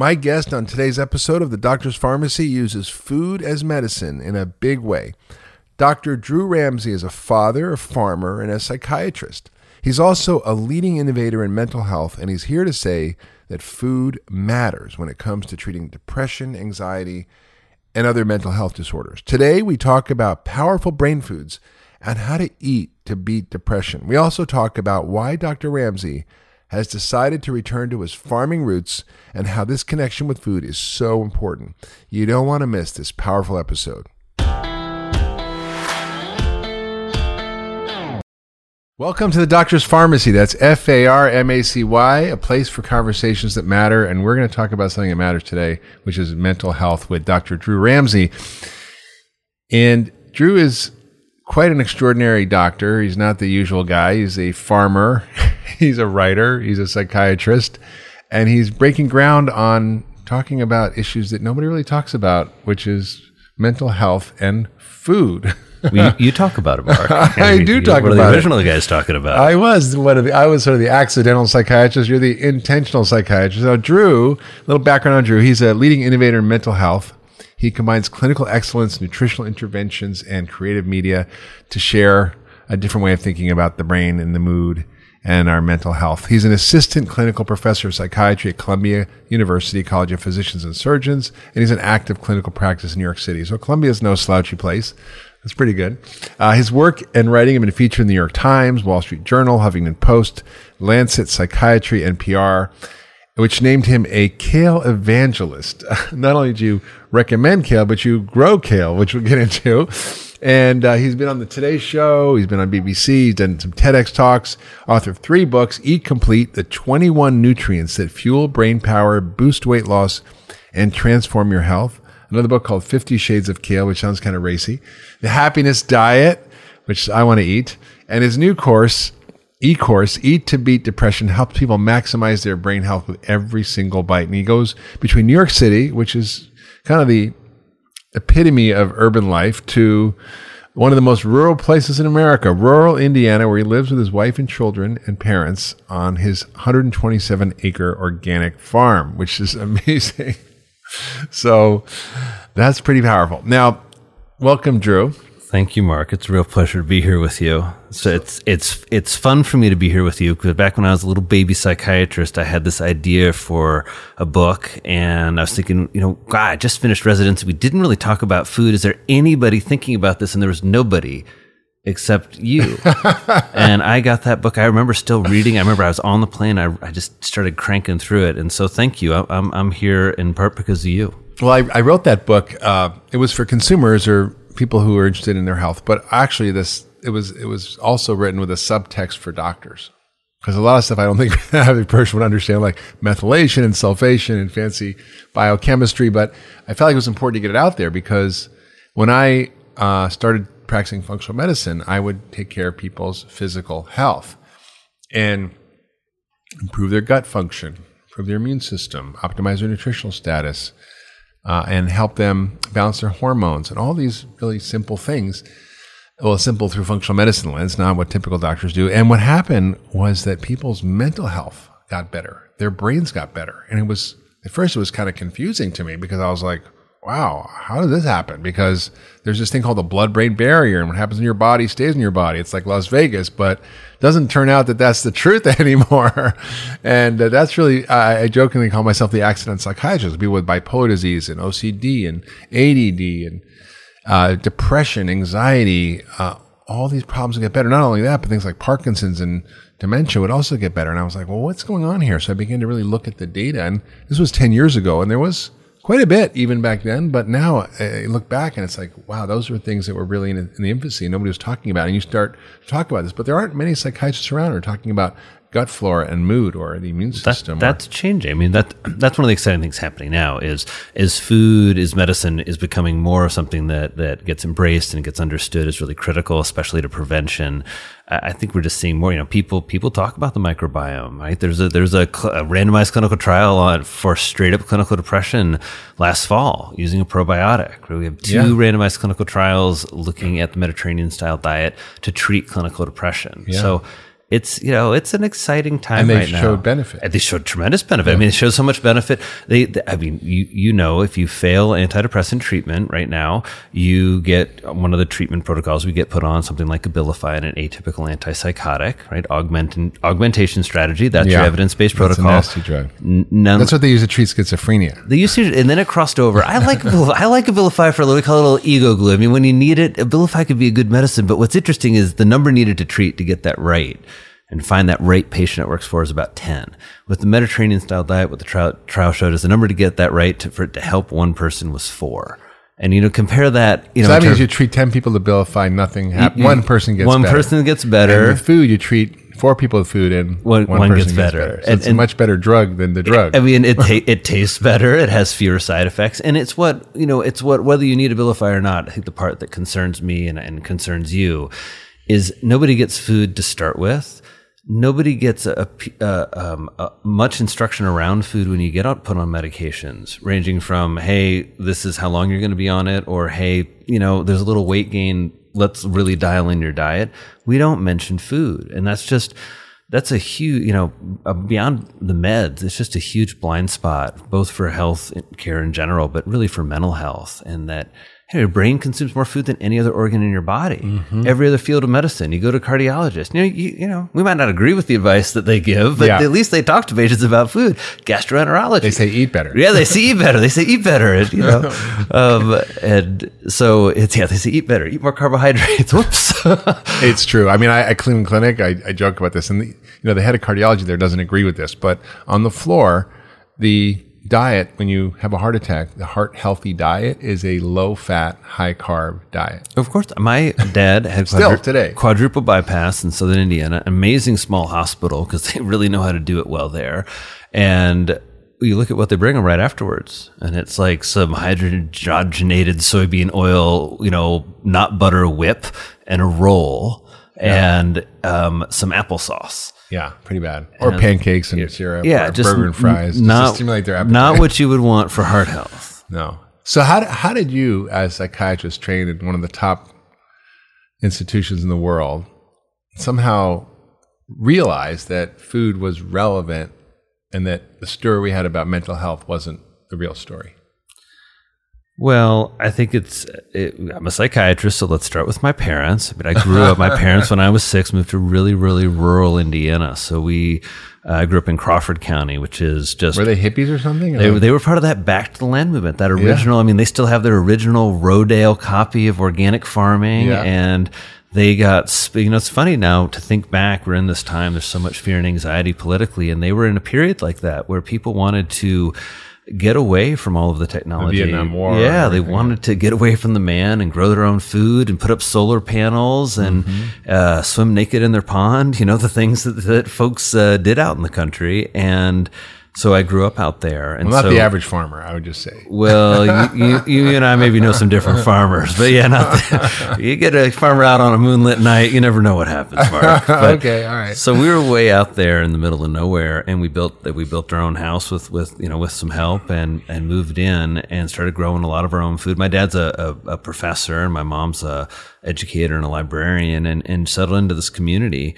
My guest on today's episode of the Doctor's Farmacy uses food as medicine in a big way. Dr. Drew Ramsey is a father, a farmer, and a psychiatrist. He's also a leading innovator in mental health, and he's here to say that food matters when it comes to treating depression, anxiety, and other mental health disorders. Today, we talk about powerful brain foods and how to eat to beat depression. We also talk about why Dr. Ramsey has decided to return to his farming roots and how this connection with food is so important. You don't want to miss this powerful episode. Welcome to the Doctor's Farmacy. That's F A R M A C Y, a place for conversations that matter. And we're going to talk about something that matters today, which is mental health with Dr. Drew Ramsey. And Drew is quite an extraordinary doctor. He's not the usual guy. He's a farmer, he's a writer, he's a psychiatrist, and he's breaking ground on talking about issues that nobody really talks about, which is mental health and food. well, you, you, talk about it, Mark. I, do talk about it the original guys talking about. I was one of the. I was sort of the accidental psychiatrist. You're the intentional psychiatrist. Now, Drew. A little background on Drew. He's a leading innovator in mental health. He combines clinical excellence, nutritional interventions, and creative media to share a different way of thinking about the brain and the mood and our mental health. He's an assistant clinical professor of psychiatry at Columbia University College of Physicians and Surgeons, and he's an active clinical practice in New York City. So Columbia is no slouchy place. That's pretty good. Uh, his work and writing have been featured in the New York Times, Wall Street Journal, Huffington Post, Lancet Psychiatry, NPR which named him a kale evangelist. Not only do you recommend kale, but you grow kale, which we'll get into. And uh, he's been on the Today Show. He's been on BBC. He's done some TEDx talks. Author of three books: Eat Complete, the 21 nutrients that fuel brain power, boost weight loss, and transform your health. Another book called Fifty Shades of Kale, which sounds kind of racy. The Happiness Diet, which I want to eat, and his new course, e-course, Eat to Beat Depression, helps people maximize their brain health with every single bite. And he goes between New York City, which is kind of the epitome of urban life, to one of the most rural places in America, rural Indiana, where he lives with his wife and children and parents on his 127 acre organic farm, which is amazing. so that's pretty powerful. Now, welcome, Drew. Thank you, Mark. It's a real pleasure to be here with you. So it's it's it's fun for me to be here with you because back when I was a little baby psychiatrist, I had this idea for a book, and I was thinking, you know, God, I just finished residency. We didn't really talk about food. Is there anybody thinking about this? And there was nobody except you. and I got that book. I remember still reading. I remember I was on the plane. I, I just started cranking through it. And so thank you. I'm, I'm here in part because of you. Well, I, I wrote that book. Uh, it was for consumers or people who are interested in their health. But actually, this it was it was also written with a subtext for doctors because a lot of stuff I don't think average person would understand, like methylation and sulfation and fancy biochemistry. But I felt like it was important to get it out there because when I uh, started practicing functional medicine, I would take care of people's physical health and improve their gut function, improve their immune system, optimize their nutritional status, uh, and help them balance their hormones and all these really simple things. Well, simple through functional medicine lens, not what typical doctors do. And what happened was that people's mental health got better, their brains got better, and it was at first it was kind of confusing to me because I was like, wow, how did this happen? Because there's this thing called the blood brain barrier, and what happens in your body stays in your body. It's like Las Vegas, but doesn't turn out that that's the truth anymore. and uh, that's really, I, I, jokingly call myself the accident psychiatrist. People with bipolar disease and OCD and ADD and uh, depression, anxiety, uh, all these problems get better. Not only that, but things like Parkinson's and dementia would also get better. And I was like, well, what's going on here? So I began to really look at the data. And this was 10 years ago, and there was quite a bit even back then. But now I look back and it's like, wow, those were things that were really in, in the infancy. Nobody was talking about. It. And you start to talk about this, but there aren't many psychiatrists around who are talking about gut flora and mood or the immune system. That, that's changing. I mean, that that's one of the exciting things happening now. Is is food, is medicine, is becoming more of something that that gets embraced and gets understood as really critical, especially to prevention. I think we're just seeing more. You know, people people talk about the microbiome, right? There's a there's a, cl- a randomized clinical trial on for straight up clinical depression last fall using a probiotic. We have two yeah. randomized clinical trials looking at the Mediterranean style diet to treat clinical depression. Yeah. So it's you know it's an exciting time And they right now. showed benefit. And they showed tremendous benefit. I mean, it shows so much benefit. They, they- I mean, you you know, if you fail antidepressant treatment right now, you get one of the treatment protocols we get put on something like Abilify and an atypical antipsychotic, right? Augmentin, augmentation strategy. That's your evidence based That's a protocol. nasty drug. None, That's what they use to treat schizophrenia. they used to, and then it crossed over. I like I like Abilify for a little. We call it a little ego glue. I mean, when you need it, Abilify could be a good medicine. But what's interesting is the number needed to treat to get that right and find that right patient it works for is about ten. With the Mediterranean style diet, what the trial, trial showed is the number to get that right to, for it to help one person was four. And you know, compare that. You know, So that means terms- you treat 10 people to Abilify, nothing happens. One person gets one better. person gets And better. with food, you treat four people with food and One- one, one person gets better. So And- it's a much better drug than the drug. I mean, it ta- it tastes better. It has fewer side effects, and it's what you know. It's what whether you need a Abilify or not. I think the part that concerns me and, and concerns you is nobody gets food to start with. Nobody gets a, a uh, um, uh, much instruction around food when you get out put on medications, ranging from "Hey, this is how long you're going to be on it," or "Hey, you know, there's a little weight gain. Let's really dial in your diet." We don't mention food, and that's just that's a huge, you know, uh, beyond the meds, it's just a huge blind spot, both for health care in general, but really for mental health. And that your brain consumes more food than any other organ in your body. Mm-hmm. Every other field of medicine, you go to a cardiologist. You know, you, you know, we might not agree with the advice that they give, but Yeah. at least they talk to patients about food. Gastroenterology, they say eat better. yeah, they say eat better. They say eat better. And, you know, um, and so it's yeah, they say eat better, eat more carbohydrates. Whoops. It's true. I mean, I, at Cleveland Clinic, I, I joke about this, and the, you know, the head of cardiology there doesn't agree with this, but on the floor, the diet when you have a heart attack, the heart healthy diet is a low fat, high carb diet. Of course, my dad had Still today. quadruple bypass in Southern Indiana, amazing small hospital because they really know how to do it well there. And you look at what they bring them right afterwards, and it's like some hydrogenated soybean oil, you know, not butter whip, and a roll, and um, some applesauce. Yeah, pretty bad. Or pancakes and syrup. Yeah, or just burger and fries. n- just not to stimulate their appetite. not what you would want for heart health. No. So how how did you, as a psychiatrist trained in one of the top institutions in the world, somehow realize that food was relevant and that the story we had about mental health wasn't the real story? Well, I think it's. It, I'm a psychiatrist, so let's start with my parents. I mean, I grew up. My parents, when I was six, moved to really, really rural Indiana. So we, uh, I grew up in Crawford County, which is just. Were they hippies or something? They, Or- they were part of that back to the land movement. That original. I mean, they still have their original Rodale copy of organic farming, Yeah. and they got. You know, it's funny now to think back. We're in this time. There's so much fear and anxiety politically, and they were in a period like that where people wanted to get away from all of the technology. Vietnam War Yeah, they wanted to get away from the man and grow their own food and put up solar panels and Mm-hmm. uh, swim naked in their pond. You know the things that, that folks uh, did out in the country, and so I grew up out there. And well, not so, the average farmer, I would just say. Well, you, you, you and I maybe know some different farmers, but yeah, not the, you get a farmer out on a moonlit night, you never know what happens, Mark. But- okay, all right. so we were way out there in the middle of nowhere, and we built we built our own house with with you know with some help, and and moved in and started growing a lot of our own food. My dad's a, a, a professor, and my mom's a educator and a librarian, and and settled into this community.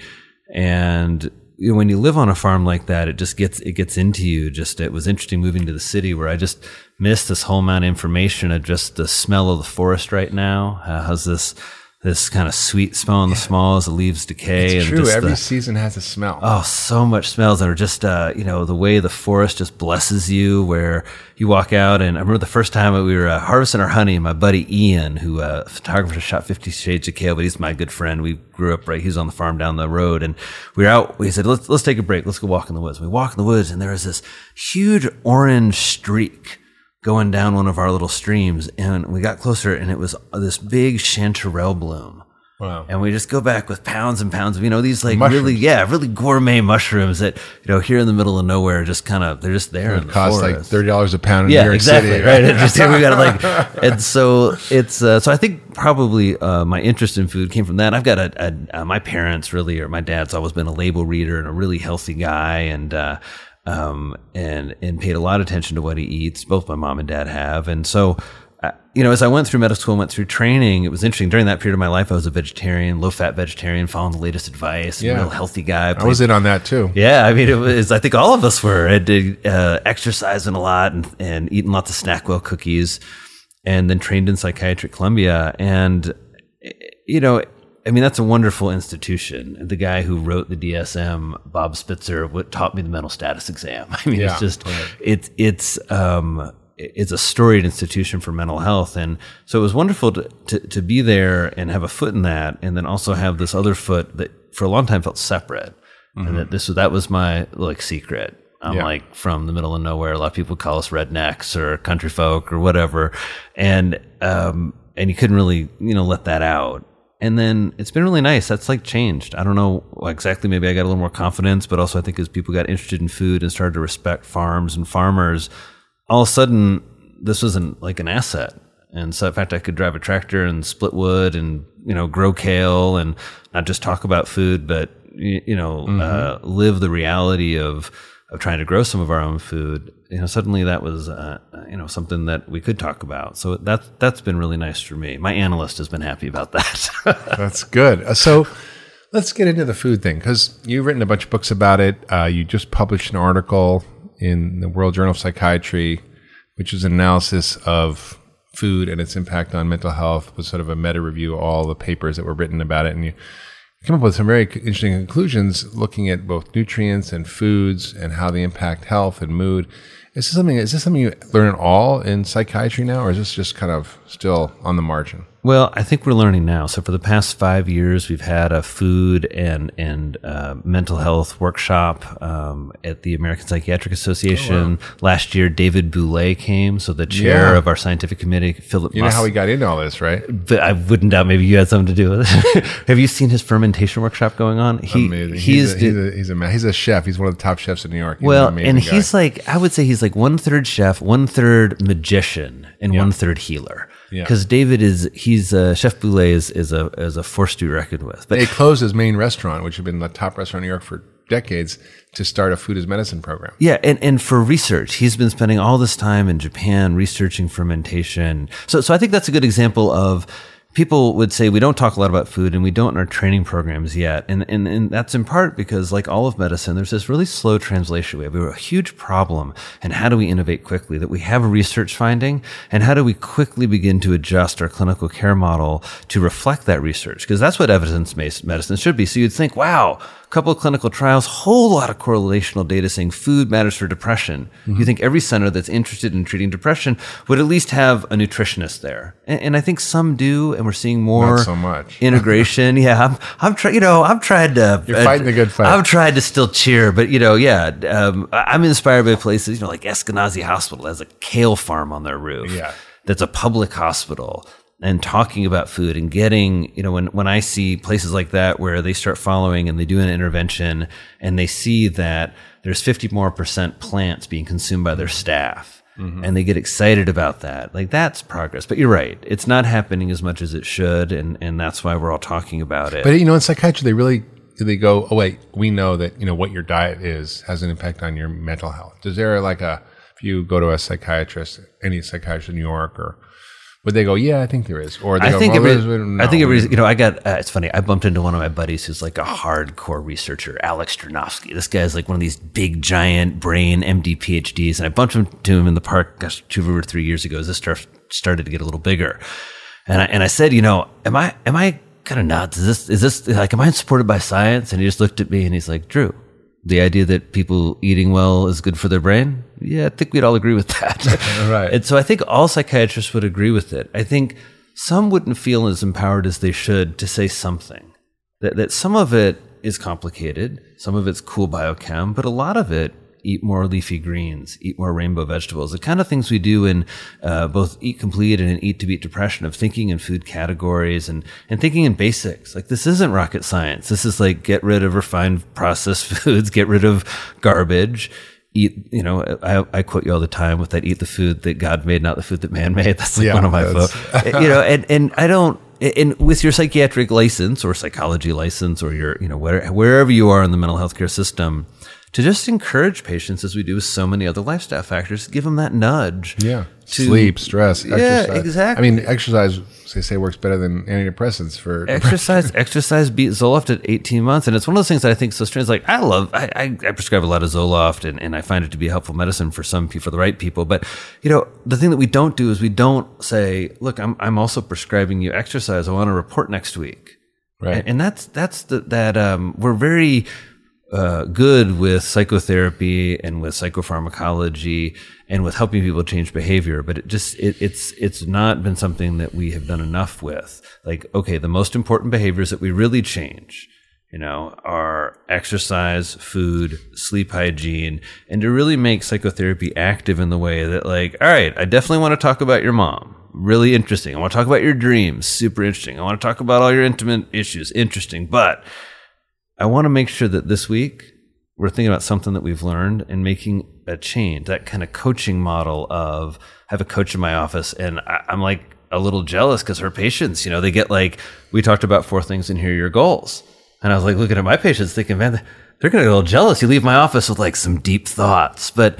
And you know, when you live on a farm like that, it just gets it gets into you. Just it was interesting moving to the city where I just missed this whole amount of information of just the smell of the forest right now. Uh, how's this? This kind of sweet smell in the small as the leaves decay. It's and true. Every the, season has a smell. Oh, so much smells that are just, uh, you know, the way the forest just blesses you where you walk out. And I remember the first time we were uh, harvesting our honey, my buddy Ian, who, uh, photographer shot 50 Shades of Kale, but he's my good friend. We grew up right, he was on the farm down the road and we were out. We said, let's, let's take a break. Let's go walk in the woods. We walk in the woods and there was this huge orange streak going down one of our little streams. And we got closer and it was this big chanterelle bloom. Wow. And we just go back with pounds and pounds of, you know, these like Mushrooms. really, yeah, really gourmet mushrooms that, you know, here in the middle of nowhere, just kind of, they're just there. It the costs like thirty dollars a pound in Yeah, New York exactly. City. Right. Just, we got like, and so it's, uh, so I think probably, uh, my interest in food came from that. I've got a, a uh, my parents really, or my dad's always been a label reader and a really healthy guy. And, uh, um, and, and paid a lot of attention to what he eats. Both my mom and dad have. And so, you know, as I went through medical school and went through training, it was interesting. During that period of my life, I was a vegetarian, low fat vegetarian, following the latest advice, Yeah. real healthy guy. I was in on that too. Yeah, I mean, it was. I think all of us were. I did uh, exercising a lot and, and eating lots of Snackwell cookies, and then trained in psychiatry at Columbia. And you know, I mean, that's a wonderful institution. The guy who wrote the DSM, Bob Spitzer, what taught me the mental status exam. I mean, Yeah, it's just right. it's it's um it's a storied institution for mental health and so it was wonderful to, to, to be there and have a foot in that and then also have this other foot that for a long time felt separate and that this was that was my like secret I'm Yeah. like from the middle of nowhere. A lot of people call us rednecks or country folk or whatever. And, um, and you couldn't really, you know, let that out. And then it's been really nice. That's like changed. I don't know exactly. Maybe I got a little more confidence, but also I think as people got interested in food and started to respect farms and farmers, all of a sudden this wasn't like an asset. And so, in fact, I could drive a tractor and split wood and, you know, grow kale and not just talk about food, but, you, know, uh, live the reality of, of trying to grow some of our own food. You know, suddenly that was, uh, you know, something that we could talk about. So that's, that's been really nice for me. My analyst has been happy about that. That's good. Uh, So let's get into the food thing because you've written a bunch of books about it. Uh, you just published an article in the World Journal of Psychiatry, which is an analysis of food and its impact on mental health, was sort of a meta review of all the papers that were written about it. And you come up with some very interesting conclusions looking at both nutrients and foods and how they impact health and mood. Is this something? Is this something you learn all in psychiatry now, or is this just kind of still on the margin? Well, I think we're learning now. So for the past five years, we've had a food and and uh, mental health workshop um, at the American Psychiatric Association. Last year, David Bouley came, so the chair Yeah. of our scientific committee, Philip. You know how we got into all this, right? but I wouldn't doubt maybe you had something to do with it. Have you seen his fermentation workshop going on? He amazing. he he's, is a, he's, a, he's a he's a chef. He's one of the top chefs in New York. He's well, an and guy. he's like I would say he's like one third chef, one third magician, and one third healer. Yeah. Because David is he's uh, Chef Bouley is is a is a force to be reckoned with. But they closed his main restaurant, which had been the top restaurant in New York for decades, to start a food as medicine program. Yeah, and, and for research, he's been spending all this time in Japan researching fermentation. So, so I think that's a good example of people would say we don't talk a lot about food and we don't in our training programs yet. And, and, and that's in part because like all of medicine, there's this really slow translation. We have a huge problem. And how do we innovate quickly that we have a research finding? And how do we quickly begin to adjust our clinical care model to reflect that research? Because that's what evidence-based medicine should be. So you'd think, wow, couple of clinical trials, whole lot of correlational data saying food matters for depression. You think every center that's interested in treating depression would at least have a nutritionist there, and, and I think some do, and we're seeing more Not so much. integration. yeah, I'm, I'm trying. You know, I'm trying to. You're fighting the good fight. I'm trying to still cheer, but you know, yeah, um, I'm inspired by places, you know, like Eskenazi Hospital has a kale farm on their roof. Yeah. that's a public hospital and talking about food and getting, you know, when, when I see places like that where they start following and they do an intervention and they see that there's 50 more percent plants being consumed by their staff mm-hmm. and they get excited about that, like that's progress. But you're right. It's not happening as much as it should. And, and that's why we're all talking about it. But you know, in psychiatry, they really they go, oh wait, we know that you know what your diet is has an impact on your mental health. Is there like a if you go to a psychiatrist, any psychiatrist in New York, or would they go, yeah, I think there is, or they I go, think well, every, there's- no, I think we every, don't. you know, I got, uh, it's funny. I bumped into one of my buddies who's like a hardcore researcher, Alex Stranovsky. This guy's like one of these big, giant brain MD PhDs. And I bumped into him in the park, gosh, two or three years ago as this stuff started to get a little bigger. And I, and I said, you know, am I, am I kind of nuts? Is this, is this like, am I supported by science? And he just looked at me and he's like, Drew, the idea that people eating well is good for their brain. Yeah, I think we'd all agree with that. Right. And so I think all psychiatrists would agree with it. I think some wouldn't feel as empowered as they should to say something. That, that some of it is complicated, some of it's cool biochem, but a lot of it, eat more leafy greens, eat more rainbow vegetables, the kind of things we do in uh, both Eat Complete and in Eat to Beat Depression of thinking in food categories and, and thinking in basics. Like this isn't rocket science. This is like get rid of refined processed foods, get rid of garbage eat you know I, I quote you all the time with that eat the food that god made not the food that man made that's like Yeah, one of my quotes you know and and i don't and with your psychiatric license or psychology license or your you know where, wherever you are in the mental health care system to just encourage patients as we do with so many other lifestyle factors, give them that nudge. Yeah. to- Sleep, stress, Yeah, exercise. exactly. I mean, exercise, they say, works better than antidepressants for. exercise exercise beat zoloft at 18 months and it's one of those things that i think so strange like i love i, I, I prescribe a lot of zoloft and, and i find it to be a helpful medicine for some people for the right people but you know the thing that we don't do is we don't say look i'm, I'm also prescribing you exercise i want to report next week Right. and, and that's that's the, that um, we're very uh, good with psychotherapy and with psychopharmacology and with helping people change behavior but it just it, it's it's not been something that we have done enough with. Like okay the most important behaviors that we really change you know are exercise food sleep hygiene and to really make psychotherapy active in the way that like all right i definitely want to talk about your mom. Really interesting. I want to talk about your dreams. Super interesting. I want to talk about all your intimate issues. Interesting. But I want to make sure that this week we're thinking about something that we've learned and making a change. That kind of coaching model of I have a coach in my office, and I, I'm like a little jealous because her patients, you know, they get like we talked about four things and here are your goals, and I was like looking at my patients, thinking, man, they're gonna get a little jealous. You leave my office with like some deep thoughts, but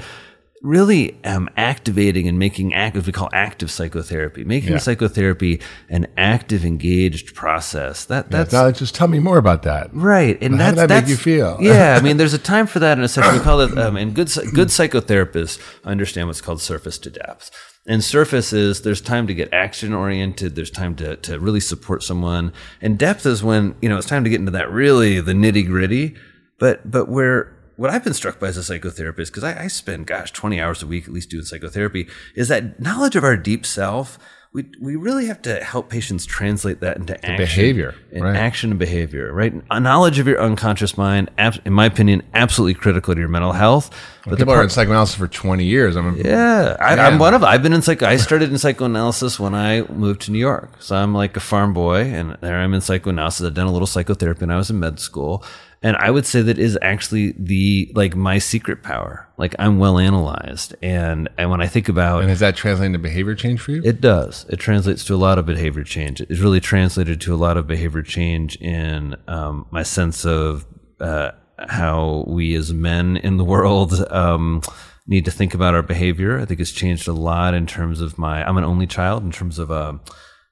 really um, activating and making active we call active psychotherapy making Yeah. psychotherapy an active engaged process that that's Now, just tell me more about that. Right, and How did that's that make you feel? yeah, I mean, there's a time for that in a session. We call it, um, and good good psychotherapists understand what's called surface to depth. And surface is there's time to get action oriented. There's time to to really support someone. And depth is when you know it's time to get into that really the nitty gritty. But but where what I've been struck by as a psychotherapist, because I, I spend gosh 20 hours a week at least doing psychotherapy, is that knowledge of our deep self. We, we really have to help patients translate that into action, behavior, and right. action and behavior, right? A knowledge of your unconscious mind, ab- in my opinion, absolutely critical to your mental health. But People are in psychoanalysis for 20 years. I'm yeah, I, I'm one of. I've been in psych. I started in psychoanalysis when I moved to New York, so I'm like a farm boy, and there I'm in psychoanalysis. I've done a little psychotherapy when I was in med school, and I would say that is actually the like my secret power. Like I'm well analyzed, and and when I think about And is that translating to behavior change for you? it does. It translates to a lot of behavior change. It's really translated to a lot of behavior change in um, my sense of uh, how we as men in the world um, need to think about our behavior. I think it's changed a lot in terms of my. I'm an only child in terms of. um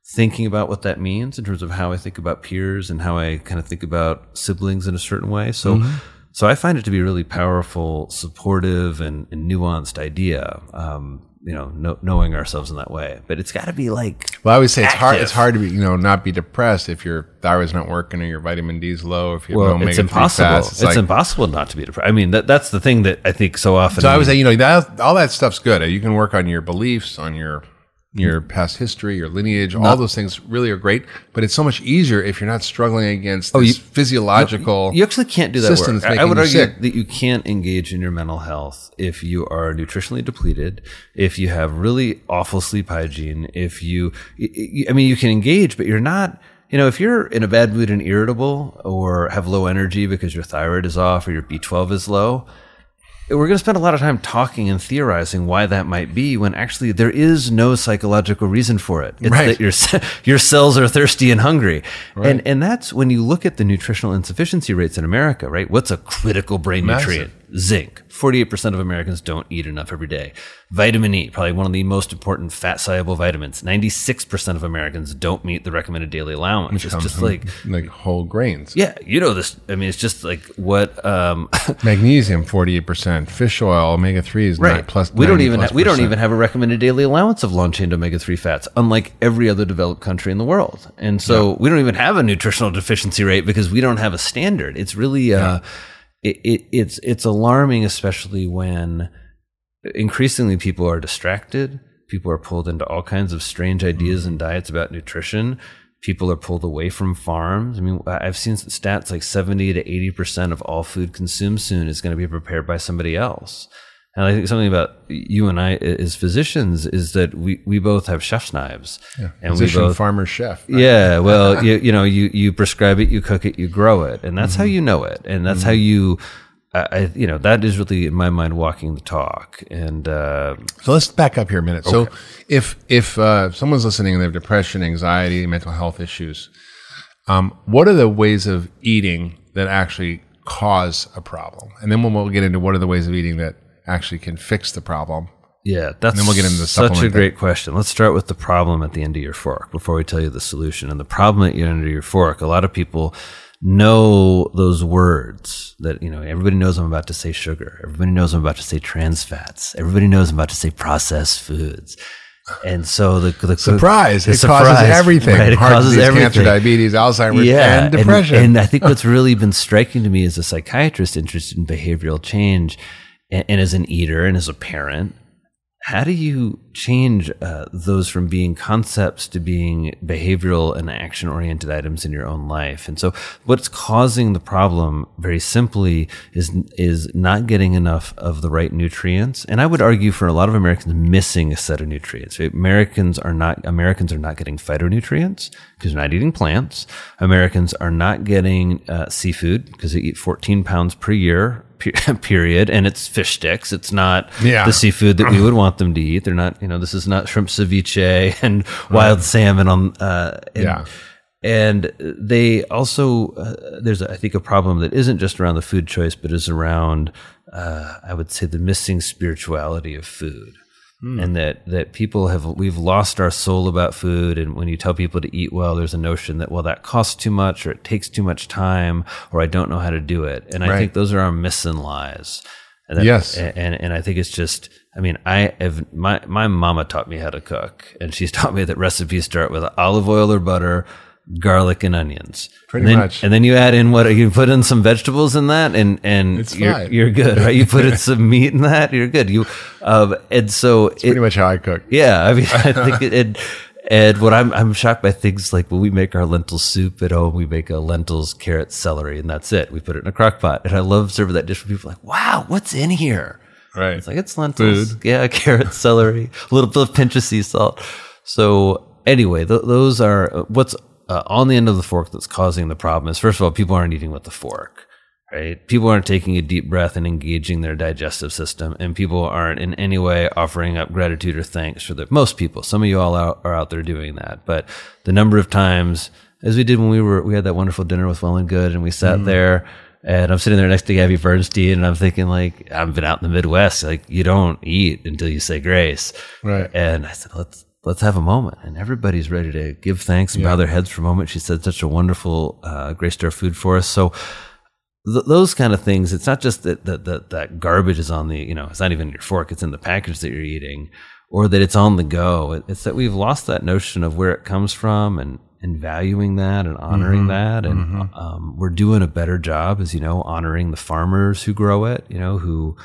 Thinking about what that means in terms of how I think about peers and how I kind of think about siblings in a certain way. So, so I find it to be a really powerful, supportive, and, and nuanced idea. Um, you know, know, knowing ourselves in that way, but it's got to be like well, I always say it's hard. It's hard to be, you know, not be depressed if your thyroid's not working or your vitamin D's low. If you well, no it's omega-3 impossible. It's, like, impossible not to be depressed. I mean, that that's the thing that I think so often. So I would say, you know, that all that stuff's good. You can work on your beliefs, on your your past history, your lineage. all those things really are great. But it's so much easier if you're not struggling against oh, this you- physiological. you actually can't do that systems work. I- I would argue sick. that you can't engage in your mental health if you are nutritionally depleted, if you have really awful sleep hygiene, if you, I mean, you can engage, but you're not. You know, if you're in a bad mood and irritable, or have low energy because your thyroid is off or your B12 is low, we're going to spend a lot of time talking and theorizing why that might be when actually there is no psychological reason for it. It's Right. that your your cells are thirsty and hungry. And and that's when you look at the nutritional insufficiency rates in America, right? What's a critical brain Massive. nutrient? Zinc. 48% of Americans don't eat enough every day. Vitamin E, probably one of the most important fat soluble vitamins. 96% of Americans don't meet the recommended daily allowance. It's comes just from, like like whole grains. yeah, you know this. I mean, it's just like what um Magnesium, forty eight percent. Fish oil, omega three is Right. plus. we don't even plus ha- we don't even have a recommended daily allowance of long chain omega three fats, unlike every other developed country in the world. And so we don't even have a nutritional deficiency rate because we don't have a standard. It's really uh, it, it, it's it's alarming, especially when increasingly people are distracted. People are pulled into all kinds of strange mm-hmm. ideas and diets about nutrition. People are pulled away from farms. I mean, I've seen stats like 70 to 80% of all food consumed soon is going to be prepared by somebody else. And I think something about you and I as physicians is that we, we both have chef's knives. And Physician, we both, farmer, chef. right? yeah, well, you, you know, you, you prescribe it, you cook it, you grow it, and that's how Mm-hmm. you know it, and that's how you, I, you know, that is really in my mind walking the talk. And uh, So let's back up here a minute. So if if uh, someone's listening and they have depression, anxiety, mental health issues, um, what are the ways of eating that actually cause a problem? And then we'll get into what are the ways of eating that actually can fix the problem. Yeah, that's then we'll get into the such a supplement great question. Let's start with the problem at the end of your fork before we tell you the solution. And the problem at the end of your fork, a lot of people know those words that, you know, everybody knows I'm about to say sugar. Everybody knows I'm about to say trans fats. Everybody knows I'm about to say processed foods. And so the, the Surprise! the it causes everything. Right? It Heart causes disease, everything. cancer, diabetes, Alzheimer's, yeah, and depression. And, I think what's really been striking to me as a psychiatrist interested in behavioral change and, and as an eater and as a parent, how do you change uh, those from being concepts to being behavioral and action oriented items in your own life? And so, what's causing the problem, very simply, is is not getting enough of the right nutrients. And I would argue for a lot of Americans, missing a set of nutrients. Americans are not Americans are not getting phytonutrients because they're not eating plants. Americans are not getting uh, seafood because they eat 14 pounds per year period and it's fish sticks it's not Yeah. the seafood that we would want them to eat they're not you know this is not shrimp ceviche and wild salmon on uh and, Yeah. and they also uh, there's I think a problem that isn't just around the food choice but is around uh, I would say the missing spirituality of food Hmm. and that that people have we've lost our soul about food. And when you tell people to eat well there's a notion that well that costs too much or it takes too much time or I don't know how to do it. And I think those are our myths and lies. And that- Yes. and and I think it's just I mean I have my my mama taught me how to cook. And she's taught me that recipes start with olive oil or butter garlic and onions Pretty and then, much. and then you add in what you put in some vegetables in that and and It's you're, fine. you're good right you put in some meat in that you're good you um and so it, Pretty much how I cook. yeah, I mean, I think it, it and what I'm I'm shocked by things like when we make our lentil soup at home, we make a lentils, carrot, celery, and that's it. We put it in a crock pot, and I love serving that dish for people like, wow, what's in here? Right. It's like it's lentils, yeah, carrot, celery, a little bit of pinch of sea salt. So anyway, th- those are uh, what's uh, on the end of the fork that's causing the problem. Is first of all, people aren't eating with the fork. Right? People aren't taking a deep breath and engaging their digestive system, and people aren't in any way offering up gratitude or thanks for the most people. Some of you all out, are out there doing that, but the number of times, as we did when we were, we had that wonderful dinner with Well and Good, and we sat there, and I'm sitting there next to Gabby Bernstein, and I'm thinking like, I've been out in the Midwest, like you don't eat until you say grace, Right. and I said, let's let's have a moment, and everybody's ready to give thanks and bow their heads for a moment. She said such a wonderful uh, grace to our food for us, so th- those kind of things. It's not just that, that that that garbage is on the you know it's not even your fork. It's in the package that you're eating, or that it's on the go. It's that we've lost that notion of where it comes from and and valuing that and honoring that. And um, we're doing a better job, as you know, honoring the farmers who grow it. You know who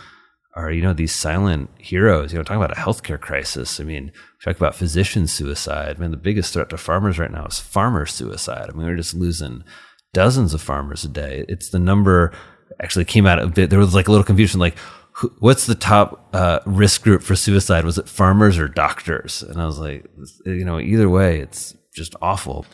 are you know these silent heroes. You know, talking about a healthcare crisis. I mean, talk about physician suicide. I mean, the biggest threat to farmers right now is farmer suicide. I mean, we're just losing dozens of farmers a day. It's the number actually came out a bit. There was like a little confusion, like what's the top uh, risk group for suicide? Was it farmers or doctors? And I was like, you know, either way, it's just awful.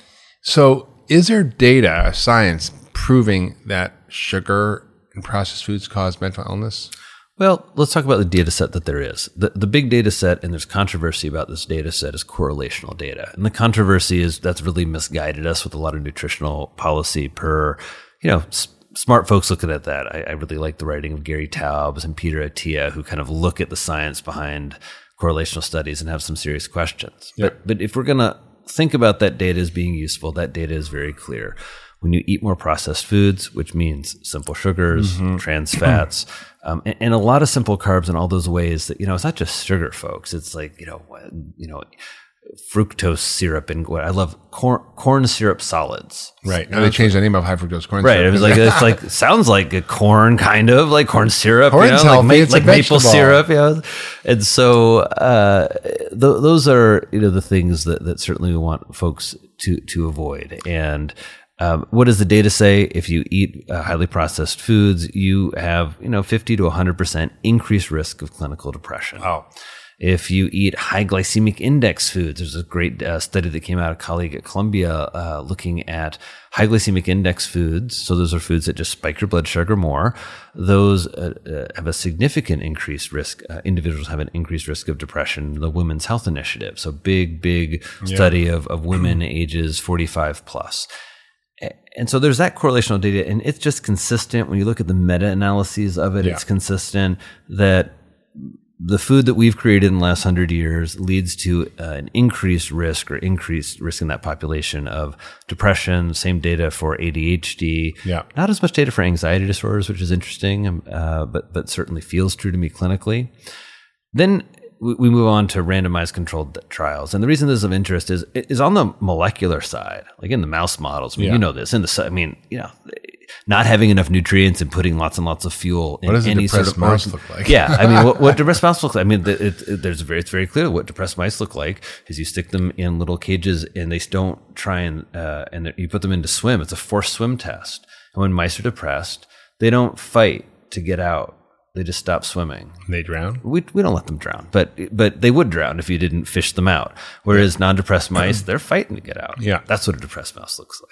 So, is there data, science, proving that sugar and processed foods cause mental illness? Well, let's talk about the data set that there is. The, the big data set, and there's controversy about this data set, is correlational data. And the controversy is that's really misguided us with a lot of nutritional policy per, you know, s- smart folks looking at that. I, I really like the writing of Gary Taubes and Peter Attia, who kind of look at the science behind correlational studies and have some serious questions. But, but if we're going to think about that data as being useful, that data is very clear. When you eat more processed foods, which means simple sugars, trans fats, um, and, and a lot of simple carbs in all those ways that, you know, it's not just sugar, folks. It's like, you know, you know, fructose syrup and what I love corn, corn syrup solids. Right. Now they changed the name of high fructose corn Right. syrup. It was like it's like sounds like a corn kind of like corn syrup. Corn's you know, healthy, like, ma- like maple syrup. Yeah. And so uh, th- those are you know the things that that certainly we want folks to to avoid. And um, what does the data say? If you eat uh, highly processed foods, you have you know fifty to hundred percent increased risk of clinical depression. Oh. If you eat high glycemic index foods, there's a great uh, study that came out, a colleague at Columbia uh, looking at high glycemic index foods. So those are foods that just spike your blood sugar more. Those uh, uh, have a significant increased risk. Uh, individuals have an increased risk of depression. The Women's Health Initiative, so big, big study of, of women ages 45 plus. And so there's that correlational data, and it's just consistent. When you look at the meta analyses of it, Yeah. it's consistent that the food that we've created in the last hundred years leads to uh, an increased risk or increased risk in that population of depression. Same data for ADHD. Yeah. Not as much data for anxiety disorders, which is interesting, um, uh, but but certainly feels true to me clinically. Then we we move on to randomized controlled trials, and the reason this is of interest is is on the molecular side, like in the mouse models. I mean, Yeah. You know this in the. I mean, you know, not having enough nutrients and putting lots and lots of fuel in What does any sort depressed of mouse organ- look like? Yeah, I mean, what, what depressed mouse look like? I mean, it, it- there's very, it's very clear what depressed mice look like is you stick them in little cages and they don't try and uh, and you put them in to swim. It's a forced swim test. And when mice are depressed, they don't fight to get out. They just stop swimming. They drown. We, we don't let them drown, but but they would drown if you didn't fish them out. Whereas non-depressed mice, they're fighting to get out. Yeah. that's what a depressed mouse looks like.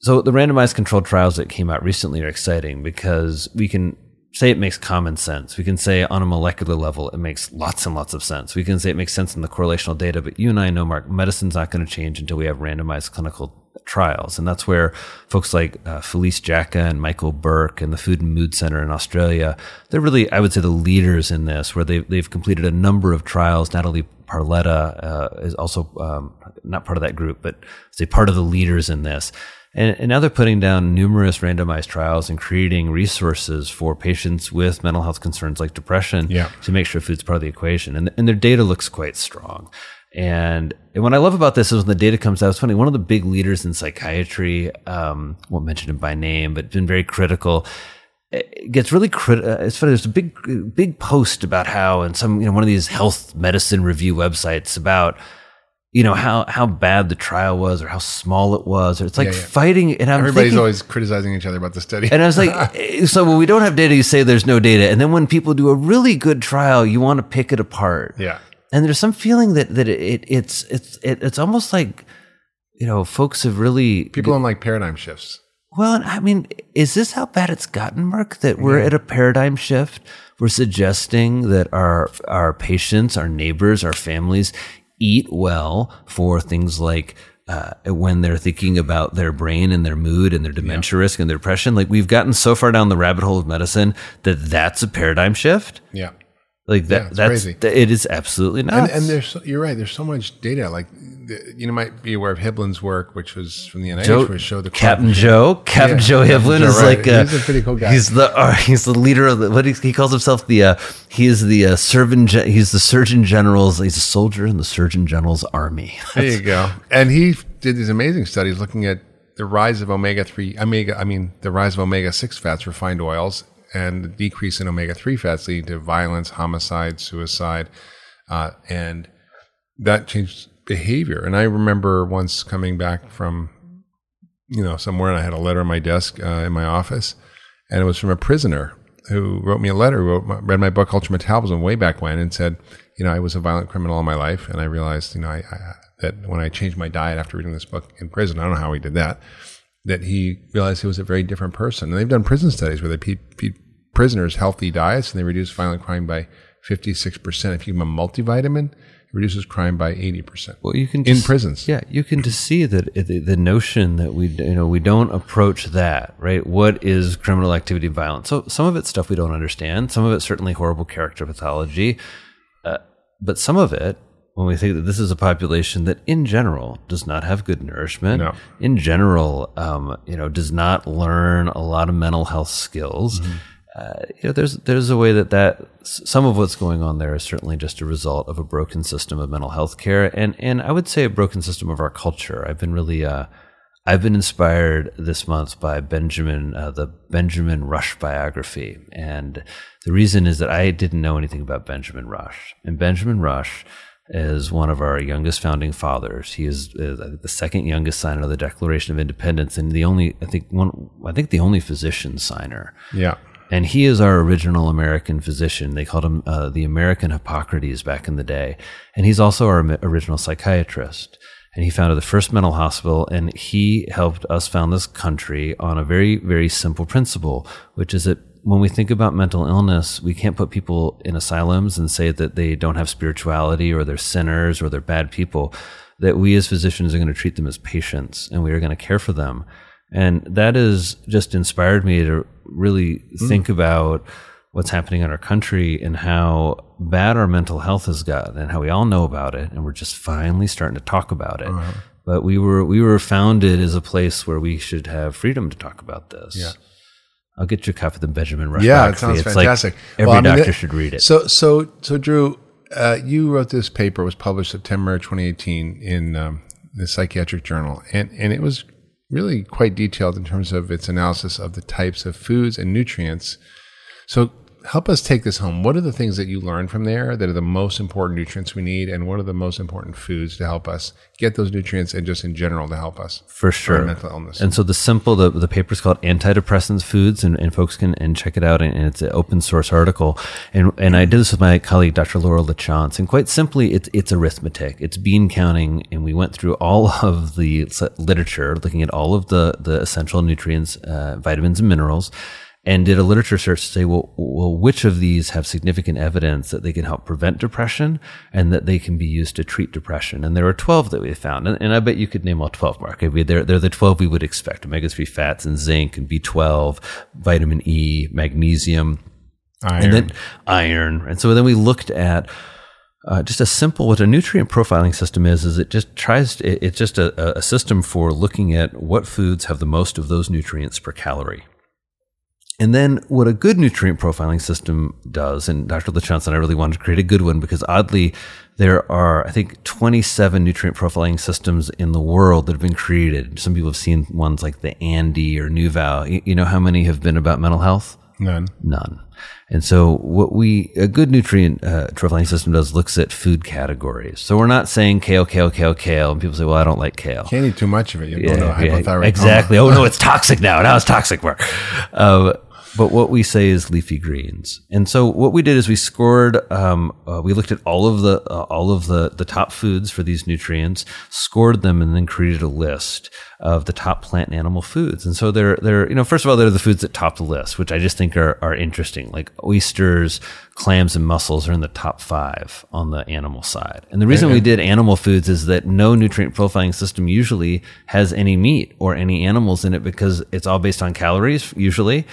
So the randomized controlled trials that came out recently are exciting because we can say it makes common sense. We can say on a molecular level it makes lots and lots of sense. We can say it makes sense in the correlational data, but you and I know, Mark, medicine's not going to change until we have randomized clinical trials. And that's where folks like uh, Felice Jacka and Michael Berk and the Food and Mood Center in Australia, they're really, I would say, the leaders in this, where they've, they've completed a number of trials. Natalie Parletta uh, is also um, not part of that group, but say part of the leaders in this. And, and now they're putting down numerous randomized trials and creating resources for patients with mental health concerns like depression Yeah. to make sure food's part of the equation. And, and their data looks quite strong. And, and what I love about this is when the data comes out, it's funny, one of the big leaders in psychiatry, um, won't mention him by name, but been very critical, it gets really crit- uh, it's funny there's a big big post about how and some you know one of these health medicine review websites about you know how how bad the trial was or how small it was or it's like Yeah, yeah. fighting and I'm Everybody's thinking, always criticizing each other about the study. and I was like, eh, so when we don't have data, you say there's no data, and then when people do a really good trial, you want to pick it apart. yeah. And there's some feeling that that it, it's it's it, it's almost like you know folks have really People don't like paradigm shifts. well, and I mean, is this how bad it's gotten, Mark? That we're at a paradigm shift. We're suggesting that our our patients, our neighbors, our families eat well for things like uh, when they're thinking about their brain and their mood and their dementia risk and their depression. Like we've gotten so far down the rabbit hole of medicine that that's a paradigm shift. Yeah. Like that, yeah, that's crazy. it is absolutely not. And, and there's so, you're right. There's so much data. Like you know, might be aware of Hibbeln's work, which was from the NIH, Joe, which showed the Captain Joe, Captain Yeah, Joe Joe, is right. like a, He's a pretty cool guy. He's the uh, he's the leader of the what he, he calls himself the uh, he is the uh, surgeon gen- he's the Surgeon General's he's a soldier in the Surgeon General's army. There you go. And he did these amazing studies looking at the rise of omega three, omega. I mean, the rise of omega six fats, refined oils, and the decrease in omega three fats leading to violence, homicide, suicide, uh, and that changed behavior. And I remember once coming back from, you know, somewhere, and I had a letter on my desk uh, in my office, and it was from a prisoner who wrote me a letter, wrote my, read my book Ultra Metabolism way back when, and said, you know, I was a violent criminal all my life, and I realized, you know, I, I, that when I changed my diet after reading this book in prison, I don't know how he did that, that he realized he was a very different person. And they've done prison studies where they feed, feed prisoners healthy diets and they reduce violent crime by 56%. If you give them a multivitamin, it reduces crime by 80%. Well, you can in just- prisons. Yeah, you can just see that the, the notion that we you know we don't approach that right. What is criminal activity and violence? So some of it's stuff we don't understand. Some of it's certainly horrible character pathology, uh, but some of it. When we think that this is a population that, in general, does not have good nourishment, No. in general, um, you know, does not learn a lot of mental health skills, uh, you know, there's there's a way that that some of what's going on there is certainly just a result of a broken system of mental health care, and and I would say a broken system of our culture. I've been really, uh, I've been inspired this month by Benjamin, uh, the Benjamin Rush biography, and the reason is that I didn't know anything about Benjamin Rush, and Benjamin Rush is one of our youngest founding fathers. He is, is the second youngest signer of the Declaration of Independence, and the only I think one I think the only physician signer. Yeah. And he is our original American physician. They called him uh, the American Hippocrates back in the day. And he's also our original psychiatrist. And he founded the first mental hospital, and he helped us found this country on a very, very simple principle, which is that when we think about mental illness, we can't put people in asylums and say that they don't have spirituality or they're sinners or they're bad people. that we as physicians are going to treat them as patients and we are going to care for them. And that has just inspired me to really mm. think about what's happening in our country and how bad our mental health has gotten and how we all know about it and we're just finally starting to talk about it. Uh-huh. But we were we were founded as a place where we should have freedom to talk about this. Yeah. I'll get you a copy of the Benjamin Rush. Yeah, it sounds it's fantastic. Like every well, doctor should read it. So, so, so, Drew, uh, you wrote this paper. It was published September 2018 in um, the Psychiatric Journal, and and it was really quite detailed in terms of its analysis of the types of foods and nutrients. So, help us take this home. What are the things that you learned from there that are the most important nutrients we need, and what are the most important foods to help us get those nutrients, and just in general to help us for sure mental illness? And so the simple the the paper is called Antidepressants Foods, and, and folks can and check it out, and, it's an open source article. And and I did this with my colleague Dr. Laura LaChance, and quite simply, it's it's arithmetic, it's bean counting, and we went through all of the literature, looking at all of the the essential nutrients, uh, vitamins and minerals and did a literature search to say, well, well, which of these have significant evidence that they can help prevent depression and that they can be used to treat depression? And there are 12 that we found. And, and I bet you could name all 12, Mark. I mean, they're, they're the 12 we would expect omega 3 fats and zinc and B12, vitamin E, magnesium, iron. and then iron. And so then we looked at uh, just a simple what a nutrient profiling system is is it just tries to, it, it's just a, a system for looking at what foods have the most of those nutrients per calorie and then what a good nutrient profiling system does, and Dr. LaChance and I really wanted to create a good one because oddly, there are, I think, 27 nutrient profiling systems in the world that have been created. Some people have seen ones like the ANDI or NuVal. You know how many have been about mental health? None. None. And so what we, a good nutrient uh, profiling system does looks at food categories. So we're not saying kale, kale, kale, kale. And people say, well, I don't like kale. Can't eat too much of it. You'll yeah, go hypothyroid. Exactly. oh no, it's toxic now. Now it's toxic, Work. Uh, but what we say is leafy greens. And so what we did is we scored. Um, uh, we looked at all of the uh, all of the the top foods for these nutrients, scored them, and then created a list of the top plant and animal foods. And so they're they're you know first of all they're the foods that top the list, which I just think are are interesting. Like oysters, clams, and mussels are in the top five on the animal side. And the reason we did animal foods is that no nutrient profiling system usually has any meat or any animals in it because it's all based on calories usually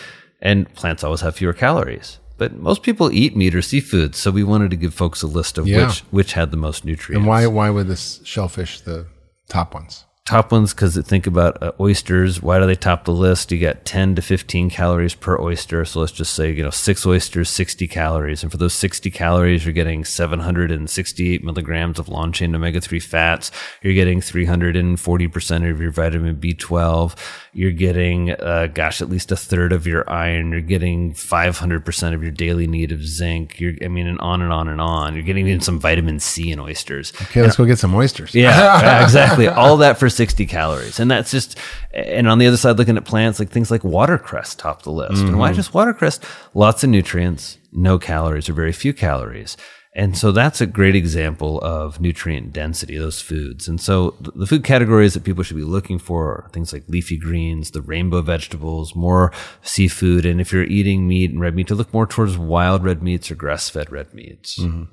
and plants always have fewer calories. But most people eat meat or seafood, so we wanted to give folks a list of yeah. which which had the most nutrients. And why why were the shellfish the top ones? Top ones because think about uh, oysters. Why do they top the list? You got 10 to 15 calories per oyster. So let's just say, you know, six oysters, 60 calories. And for those 60 calories, you're getting 768 milligrams of long chain omega 3 fats. You're getting 340% of your vitamin B12. You're getting, uh, gosh, at least a third of your iron. You're getting 500% of your daily need of zinc. You're, I mean, and on and on and on. You're getting even some vitamin C in oysters. Okay, let's go get some oysters. Yeah, exactly. All that for 60 calories. And that's just, and on the other side, looking at plants, like things like watercress top the list. Mm-hmm. And why mm-hmm. just watercress? Lots of nutrients, no calories or very few calories. And so that's a great example of nutrient density, those foods. And so the food categories that people should be looking for are things like leafy greens, the rainbow vegetables, more seafood. And if you're eating meat and red meat, to look more towards wild red meats or grass fed red meats. Mm-hmm.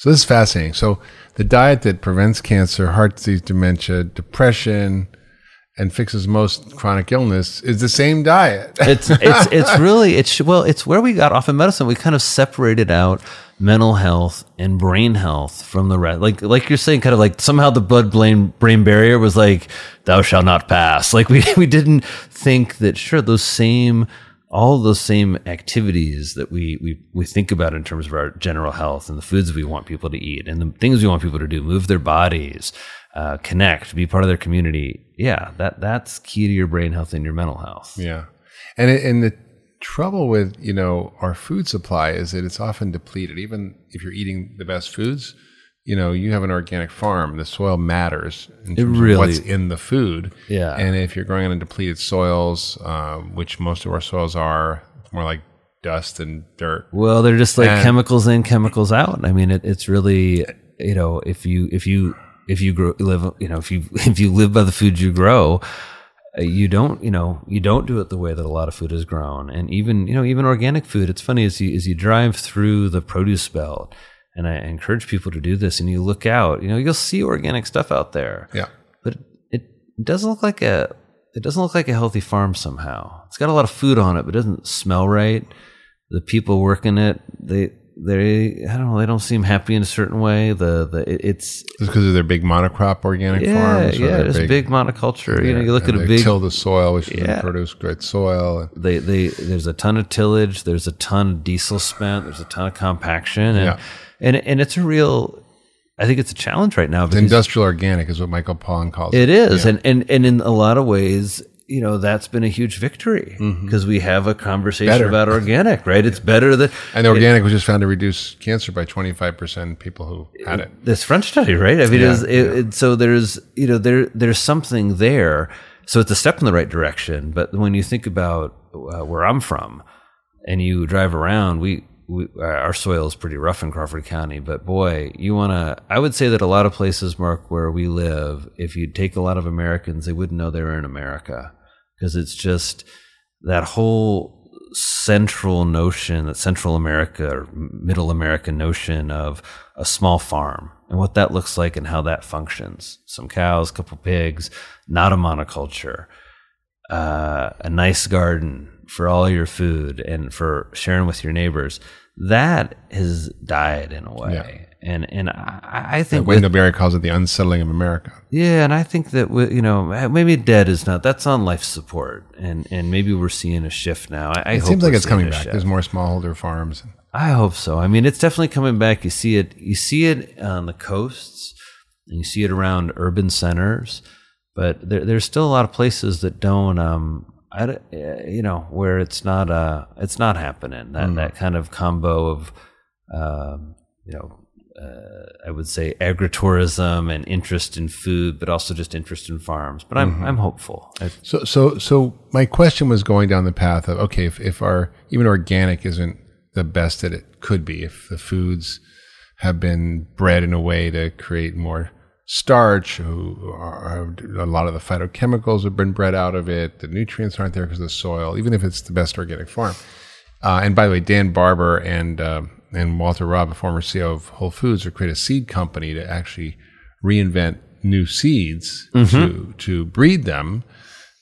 So this is fascinating. So the diet that prevents cancer, heart disease, dementia, depression, and fixes most chronic illness is the same diet. it's it's it's really it's well it's where we got off in medicine. We kind of separated out mental health and brain health from the rest. Like like you're saying, kind of like somehow the blood brain brain barrier was like thou shalt not pass. Like we we didn't think that sure those same all those same activities that we, we, we think about in terms of our general health and the foods we want people to eat and the things we want people to do, move their bodies, uh, connect, be part of their community. Yeah, that, that's key to your brain health and your mental health. Yeah. And, it, and the trouble with, you know, our food supply is that it's often depleted. Even if you're eating the best foods, you know, you have an organic farm, the soil matters in terms really, of what's in the food. Yeah. And if you're growing on depleted soils, um, which most of our soils are, more like dust and dirt. Well, they're just like and, chemicals in, chemicals out. I mean, it, it's really, you know, if you if you if you grow, live, you know, if you if you live by the food you grow, uh, you don't you know you don't do it the way that a lot of food is grown and even you know even organic food it's funny as you as you drive through the produce belt and I encourage people to do this. And you look out, you know, you'll see organic stuff out there, Yeah. but it doesn't look like a it doesn't look like a healthy farm somehow. It's got a lot of food on it, but it doesn't smell right. The people working it, they they I don't know, they don't seem happy in a certain way. The the it, it's because of their big monocrop organic yeah farms. yeah, it's big, monoculture. You know, you look at a they big till the soil, which Yeah. produce great soil. they they there's a ton of tillage there's a ton of diesel spent there's a ton of compaction and Yeah. And and it's a real i think it's a challenge right now because Industrial organic is what Michael Pollan calls it it. is and and and in a lot of ways you know that's been a huge victory because we have a conversation Mm-hmm. Better. about organic right it's better than And organic was just found to reduce cancer by 25% people who had it. this French study, right? I mean, Yeah, it's, it, it, so there's you know there there's something there. So it's a step in the right direction. But when you think about uh, where I'm from, and you drive around, we, we uh, our soil is pretty rough in Crawford County. But boy, you want to. I would say that a lot of places, Mark, where we live, if you take a lot of Americans, they wouldn't know they were in America because it's just that whole central notion, that Central America or Middle America notion of a small farm and what that looks like and how that functions. Some cows, a couple pigs, not a monoculture, uh, a nice garden for all your food and for sharing with your neighbors. That has died in a way. Yeah. And and I, I think Wendell Berry calls it the unsettling of America. yeah, and I think that we, you know maybe dead is not that's on life support, and and maybe we're seeing a shift now. I, I It hope seems like it's coming back. shift. There's more smallholder farms. I hope so. I mean, it's definitely coming back. You see it. You see it on the coasts, and you see it around urban centers. But there, there's still a lot of places that don't. Um, I, uh, you know, where it's not. Uh, it's not happening. That that kind of combo of, um, you know. Uh, I would say agritourism and interest in food, but also just interest in farms. But I'm I'm hopeful. I, So, so, so my question was going down the path of okay, if, if our even organic isn't the best that it could be, if the foods have been bred in a way to create more starch, who are, a lot of the phytochemicals have been bred out of it, the nutrients aren't there because of the soil, even if it's the best organic farm. Uh, and by the way, Dan Barber and uh, and Walter Robb, a former CEO of Whole Foods, have created a seed company to actually reinvent new seeds to to breed them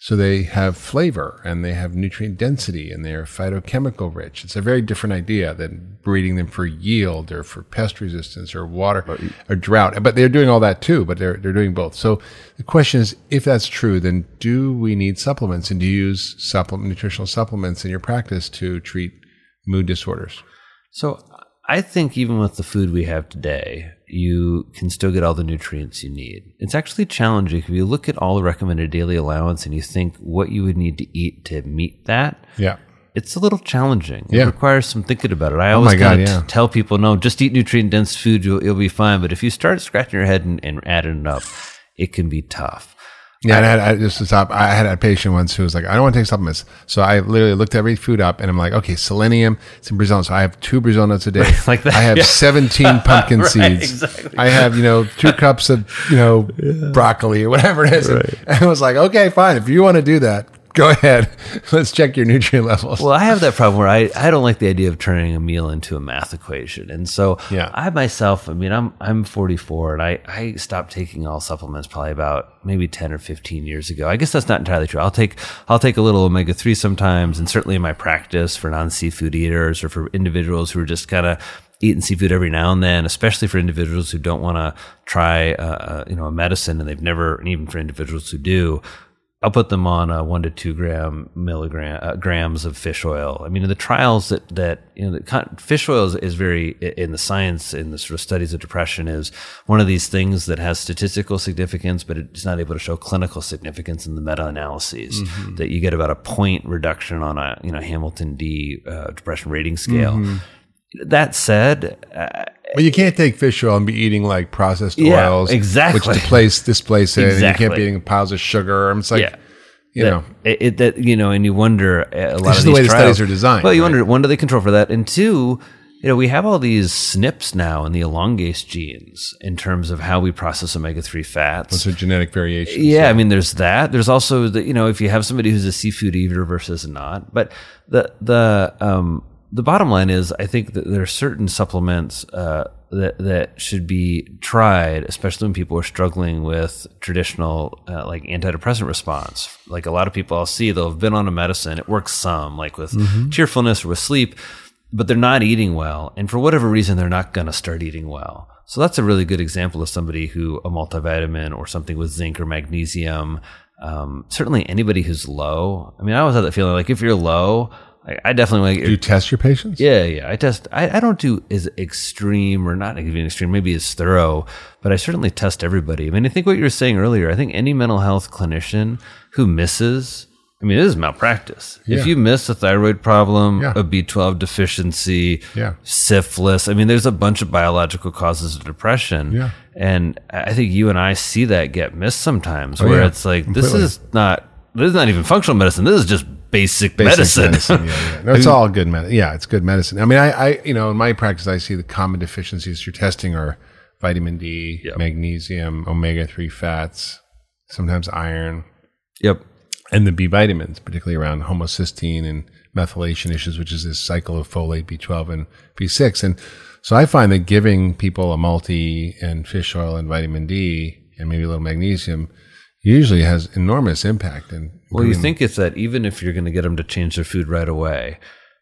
so they have flavor and they have nutrient density and they're phytochemical rich. It's a very different idea than breeding them for yield or for pest resistance or water or drought. But they're doing all that too, but they're, they're doing both. So the question is, if that's true, then do we need supplements and do you use supplement, nutritional supplements in your practice to treat mood disorders? So I think even with the food we have today, you can still get all the nutrients you need. It's actually challenging if you look at all the recommended daily allowance and you think what you would need to eat to meet that. Yeah. It's a little challenging. Yeah. It requires some thinking about it. I oh always my God, kind of yeah. tell people, no, just eat nutrient dense food, you'll, you'll be fine. But if you start scratching your head and, and adding it up, it can be tough. Yeah, and I had I, just to stop. I had a patient once who was like, "I don't want to take supplements." So I literally looked every food up, and I'm like, "Okay, selenium, some Brazil nuts. So I have two Brazil nuts a day. Like that, I have yeah. 17 pumpkin Right, seeds. exactly. I have you know two cups of you know broccoli or whatever it is." And I was like, "Okay, fine. If you want to do that, go ahead. Let's check your nutrient levels." Well, I have that problem where I, I don't like the idea of turning a meal into a math equation. And so Yeah. I myself, I mean, I'm I'm 44 and I, I stopped taking all supplements probably about maybe 10 or 15 years ago. I guess that's not entirely true. I'll take I'll take a little omega 3 sometimes and certainly in my practice for non-seafood eaters or for individuals who are just kind of eating seafood every now and then, especially for individuals who don't want to try uh, uh, you know a medicine and they've never and even for individuals who do. I'll put them on uh, one to two gram milligram uh, grams of fish oil. I mean, in the trials that that you know, the con- fish oil is, is very in the science in the sort of studies of depression is one of these things that has statistical significance, but it's not able to show clinical significance in the meta-analyses. That you get about a point reduction on a you know Hamilton D uh, depression rating scale. That said, But you can't take fish oil and be eating like processed Yeah, oils, exactly. which displace displace it. And you can't be eating piles of sugar. It's like, Yeah. you that, know, it, it- that you know, and you wonder uh, a lot This of the way the studies are designed, Well, you right? wonder one, do they control for that, and two, you know, we have all these SNPs now in the elongase genes in terms of how we process omega three fats. so genetic variation. Yeah, I mean, there's that. There's also the you know, if you have somebody who's a seafood eater versus not, but the the um the bottom line is, I think that there are certain supplements uh, that that should be tried, especially when people are struggling with traditional uh, like antidepressant response. Like a lot of people I'll see, they'll have been on a medicine, it works some, like with cheerfulness or with sleep, but they're not eating well, and for whatever reason, they're not going to start eating well. So that's a really good example of somebody who a multivitamin or something with zinc or magnesium. Um, certainly, anybody who's low. I mean, I always have that feeling like if you're low, I, I definitely want Do you test your patients? yeah, yeah. I test. I, I don't do as extreme or not even extreme, maybe as thorough, but I certainly test everybody. I mean, I think what you were saying earlier. I think any mental health clinician who misses. I mean, it is malpractice. Yeah. If you miss a thyroid problem, Yeah. a B12 deficiency, Yeah. syphilis, I mean, there's a bunch of biological causes of depression. Yeah. And I think you and I see that get missed sometimes oh, where Oh, yeah. it's like, this is not, this is not even functional medicine. This is just basic, Basic medicine. yeah, yeah. No, it's all good medicine. Yeah, it's good medicine. I mean, I, I, you know, in my practice, I see the common deficiencies you're testing are vitamin D, Yep. magnesium, omega three fats, sometimes iron, yep. and the B vitamins, particularly around homocysteine and methylation issues, which is this cycle of folate, B12, and B6. And so I find that giving people a multi and fish oil and vitamin D and maybe a little magnesium usually has enormous impact. And Well, you think it's that even if you're going to get them to change their food right away,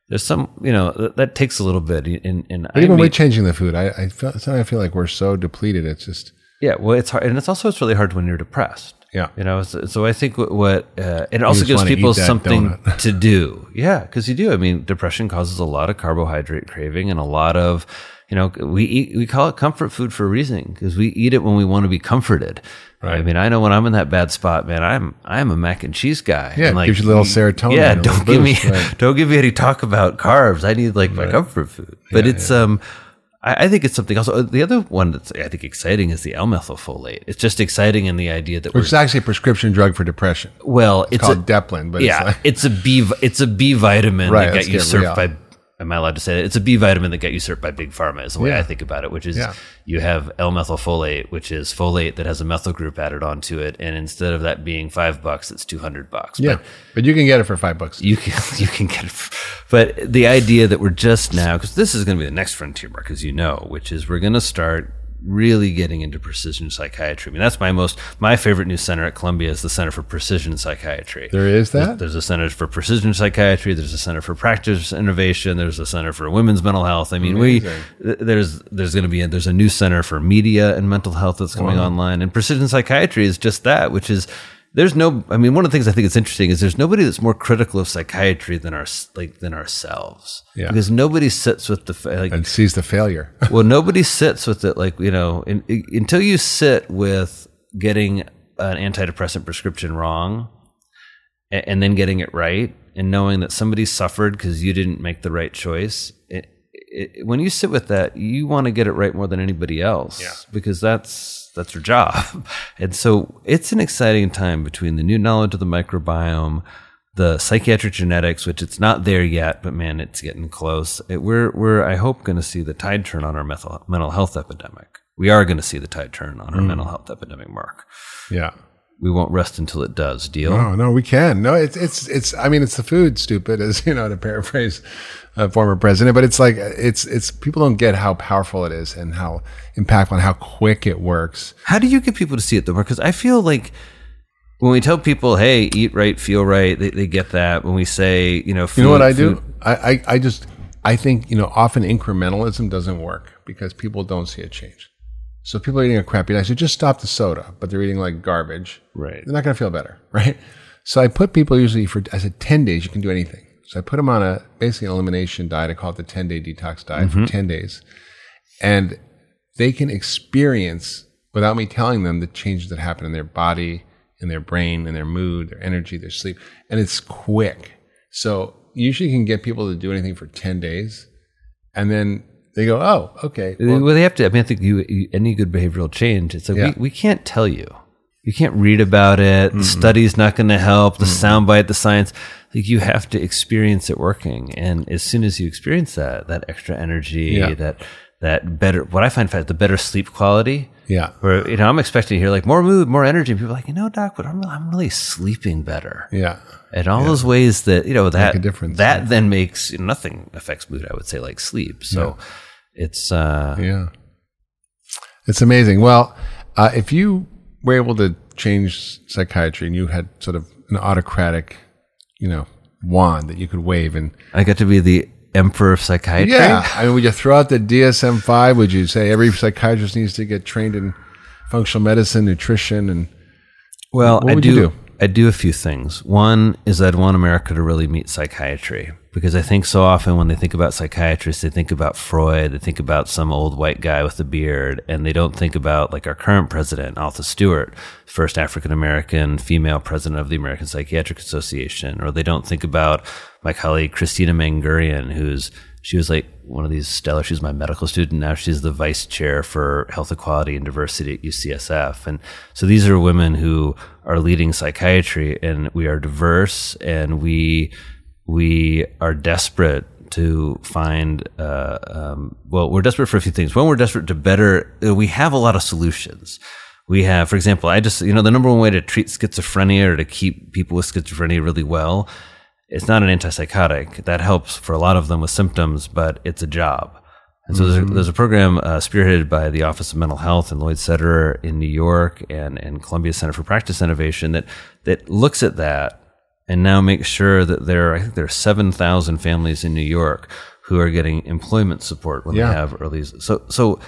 there's some, you know, that, that takes a little bit. And, and even mean, with changing the food, I, I feel, sometimes I feel like we're so depleted. It's just, yeah, well, it's hard, and it's also it's really hard when you're depressed. yeah. You know, so, so I think what, what uh, it also gives people something to do. Yeah, because you do. I mean, depression causes a lot of carbohydrate craving and a lot of, you know, we eat, we call it comfort food for a reason because we eat it when we want to be comforted. Right. I mean, I know when I'm in that bad spot, man, I'm I'm a mac and cheese guy. Yeah, And, it gives you a little serotonin Yeah, a don't give me right. don't give me any talk about carbs. I need like my comfort food. But it's um. I think it's something else. The other one that's I think exciting is the L-methylfolate. It's just exciting in the idea that we're Which is actually a prescription drug for depression. well, It's it's a, called Deplin, but yeah, it's like, it's a B. It's a B vitamin Right, that got usurped by. Am I allowed to say that? It's a B vitamin that got usurped by big pharma. Is the way Yeah. I think about it. Which is Yeah. you have L-methylfolate, which is folate that has a methyl group added onto it, and instead of that being five bucks, it's two hundred bucks. yeah, But but you can get it for five bucks. you can you can get it. f- But the idea that we're just now, because this is going to be the next frontier, Mark, as you know, which is we're going to start really getting into precision psychiatry. I mean, that's my most my favorite new center at Columbia is the Center for Precision Psychiatry. There is that? There's a center for precision psychiatry. There's a center for practice innovation. There's a center for women's mental health. I mean, we Amazing. th- there's there's going to be a, there's a new center for media and mental health that's coming online. And precision psychiatry is just that, which is there's no. I mean, one of the things I think is interesting is there's nobody that's more critical of psychiatry than our like than ourselves. Yeah. Because nobody sits with the fa- like and sees the failure. well, nobody sits with it like you know in, in- until you sit with getting an antidepressant prescription wrong, a- and then getting it right, and knowing that somebody suffered because you didn't make the right choice. It, it, when you sit with that, you want to get it right more than anybody else, Yeah. because that's that's your job. And so it's an exciting time between the new knowledge of the microbiome, the psychiatric genetics, which it's not there yet, but man, it's getting close. It, we're we're I hope going to see the tide turn on our mental mental health epidemic. We are going to see the tide turn on our Mm. mental health epidemic, Mark. yeah. We won't rest until it does. Deal. No, no, we can. No, it's it's it's. I mean, it's the food, stupid, as you know, to paraphrase a former president. But it's like it's it's people don't get how powerful it is and how impactful and how quick it works. How do you get people to see it though? Because I feel like when we tell people, "Hey, eat right, feel right," they, they get that. When we say, you know, food, You know what I food- do? I, I I just I think you know often incrementalism doesn't work because people don't see a change. So people are eating a crappy diet. So just stop the soda, but they're eating like garbage. Right. They're not going to feel better, right? So I put people usually for I said ten days you can do anything. So I put them on a basically an elimination diet. I call it the ten day detox diet for mm-hmm. ten days, and they can experience without me telling them the changes that happen in their body, in their brain, in their mood, their energy, their sleep, and it's quick. So usually you can get people to do anything for ten days, and then they go, "Oh, okay." well, Well, they have to. I mean, I think you, you any good behavioral change. It's like Yeah. we, we can't tell you. You can't read about it. The study's not going to help. The soundbite, the science. Like you have to experience it working. And as soon as you experience that, that extra energy, Yeah. that that better. What I find fast, the better sleep quality. yeah, Where you know I'm expecting to hear like more mood, more energy. And people are like, you know, doc, but I'm I'm really sleeping better. yeah, And all those ways that you know that a difference, that yeah. then makes you know, nothing affects mood. I would say like sleep. So it's uh yeah. It's amazing. Well, uh, if you were able to change psychiatry and you had sort of an autocratic, you know, wand that you could wave and I got to be the emperor of psychiatry. yeah, I mean, would you throw out the DSM five? Would you say every psychiatrist needs to get trained in functional medicine, nutrition, and Well, What I do. you do? I do a few things. One is I'd want America to really meet psychiatry because I think so often when they think about psychiatrists, they think about Freud, they think about some old white guy with a beard, and they don't think about like our current president, Altha Stewart, first African American female president of the American Psychiatric Association, or they don't think about my colleague Christina Mangurian, who's she was like one of these stellar. She was my medical student. Now she's the vice chair for health equality and diversity at UCSF. And so these are women who are leading psychiatry, and we are diverse, and we we are desperate to find. Uh, um, well, we're desperate for a few things. One, we're desperate to better. uh, We have a lot of solutions. We have, for example, I just, you know, the number one way to treat schizophrenia or to keep people with schizophrenia really well it's not an antipsychotic. That helps for a lot of them with symptoms, but it's a job. And so there's, a, there's a program uh, spearheaded by the Office of Mental Health and Lloyd Sederer in New York and, and Columbia Center for Practice Innovation that, that looks at that and now makes sure that there are, I think there are 7,000 families in New York who are getting employment support when Yeah. they have early. So, so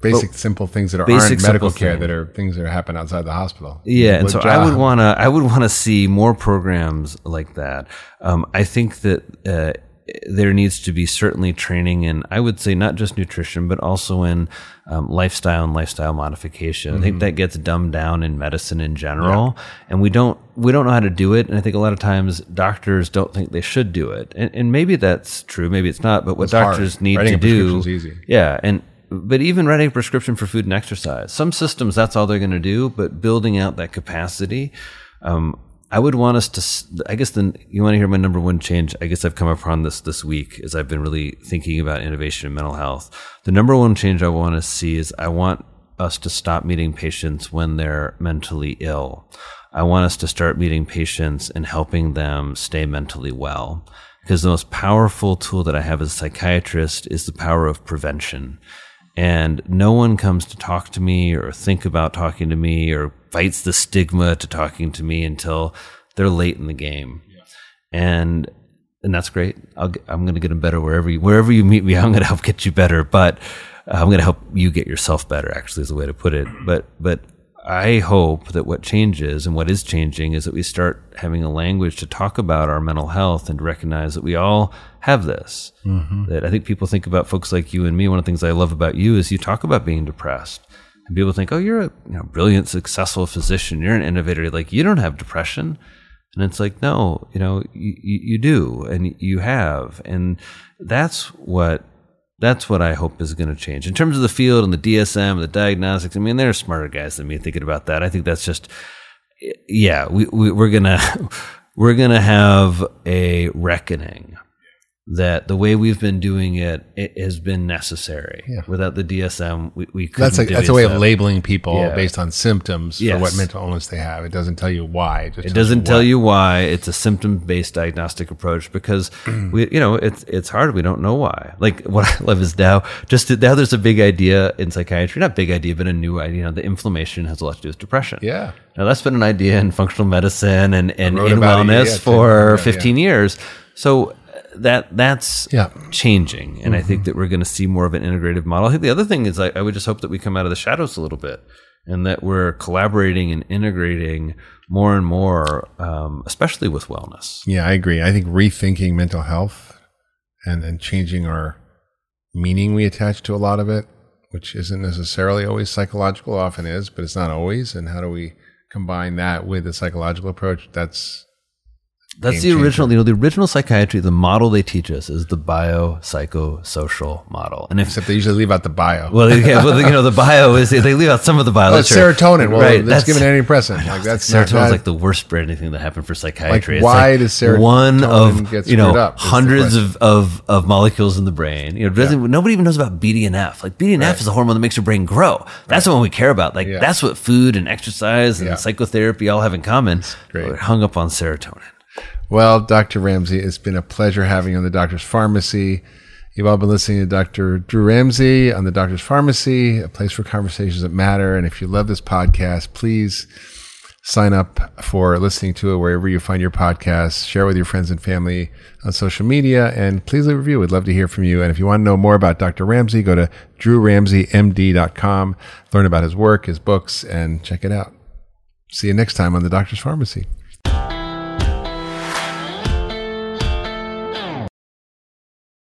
basic simple things that are, Basic, aren't medical care thing. that are things that happen outside the hospital. Yeah, and so I would want to I would want to see more programs like that. Um, I think that uh, there needs to be certainly training in I would say not just nutrition but also in um, lifestyle and lifestyle modification. I think that gets dumbed down in medicine in general, and we don't we don't know how to do it. And I think a lot of times doctors don't think they should do it, and, and maybe that's true, maybe it's not. But what It's hard. doctors need Writing to do, yeah, and but even writing a prescription for food and exercise, some systems that's all they're going to do. But building out that capacity, um, I would want us to. I guess then you want to hear my number one change. I guess I've come upon this this week as I've been really thinking about innovation in mental health. The number one change I want to see is I want us to stop meeting patients when they're mentally ill. I want us to start meeting patients and helping them stay mentally well. Because the most powerful tool that I have as a psychiatrist is the power of prevention. And no one comes to talk to me or think about talking to me or fights the stigma to talking to me until they're late in the game. And and that's great. I'll, i'm going to get them better wherever you, wherever you meet me. I'm going to help get you better, but uh, I'm going to help you get yourself better. Actually, is the way to put it. But but I hope that what changes and what is changing is that we start having a language to talk about our mental health and to recognize that we all have this. Mm-hmm. That I think people think about folks like you and me. One of the things I love about you is you talk about being depressed. And people think, oh, you're a you know, brilliant, successful physician. You're an innovator. Like, you don't have depression. And it's like, no, you know, you, you do, and you have, and that's what that's what I hope is going to change in terms of the field and the DSM, and the diagnostics. I mean, there are smarter guys than me thinking about that. I think that's just, yeah, we, we we're gonna we're gonna have a reckoning that the way we've been doing it, it has been necessary. Without the DSM, we, we couldn't That's a that's a way of labeling people Yeah. based on symptoms Yes. for what mental illness they have. It doesn't tell you why. just It doesn't tell you why. It's a symptom-based diagnostic approach because we, you know, it's it's hard. We don't know why. Like what I love is now just now there's a big idea in psychiatry, not big idea, but a new idea. You know, the inflammation has a lot to do with depression. Yeah. Now that's been an idea in functional medicine and, and in about it, wellness yeah, yeah, for yeah, 15 years. So that that's Yeah. Mm-hmm. changing, and I think that we're going to see more of an integrative model. I think the other thing is I, I would just hope that we come out of the shadows a little bit, and that we're collaborating and integrating more and more, um, especially with wellness. Yeah, I agree. I think rethinking mental health and and changing our meaning we attach to a lot of it, which isn't necessarily always psychological, often is, but it's not always. And how do we combine that with the psychological approach? That's That's the original, you know, the original psychiatry. The model they teach us is the biopsychosocial model, and if except they usually leave out the bio. well, yeah, well, you know, the bio is they leave out some of the bio. oh, literature. serotonin. Well, right? let's give an antidepressant. Like that's Serotonin is like the worst branding thing that happened for psychiatry. Like, why does serotonin one of you know up hundreds of, of of molecules in the brain? You know, doesn't, nobody even knows about BDNF. Like BDNF Right. is a hormone that makes your brain grow. That's the one we care about. Like Yeah. that's what food and exercise and Yeah. psychotherapy all have in common. great. We're hung up on serotonin. Well, Dr. Ramsey, it's been a pleasure having you on the Doctor's Farmacy. You've all been listening to Dr. Drew Ramsey on the Doctor's Farmacy, a place for conversations that matter. And if you love this podcast, please sign up for listening to it wherever you find your podcasts. Share with your friends and family on social media, and please leave a review. We'd love to hear from you. And if you want to know more about Dr. Ramsey, go to drewramseymd.com, learn about his work, his books, and check it out. See you next time on the Doctor's Farmacy.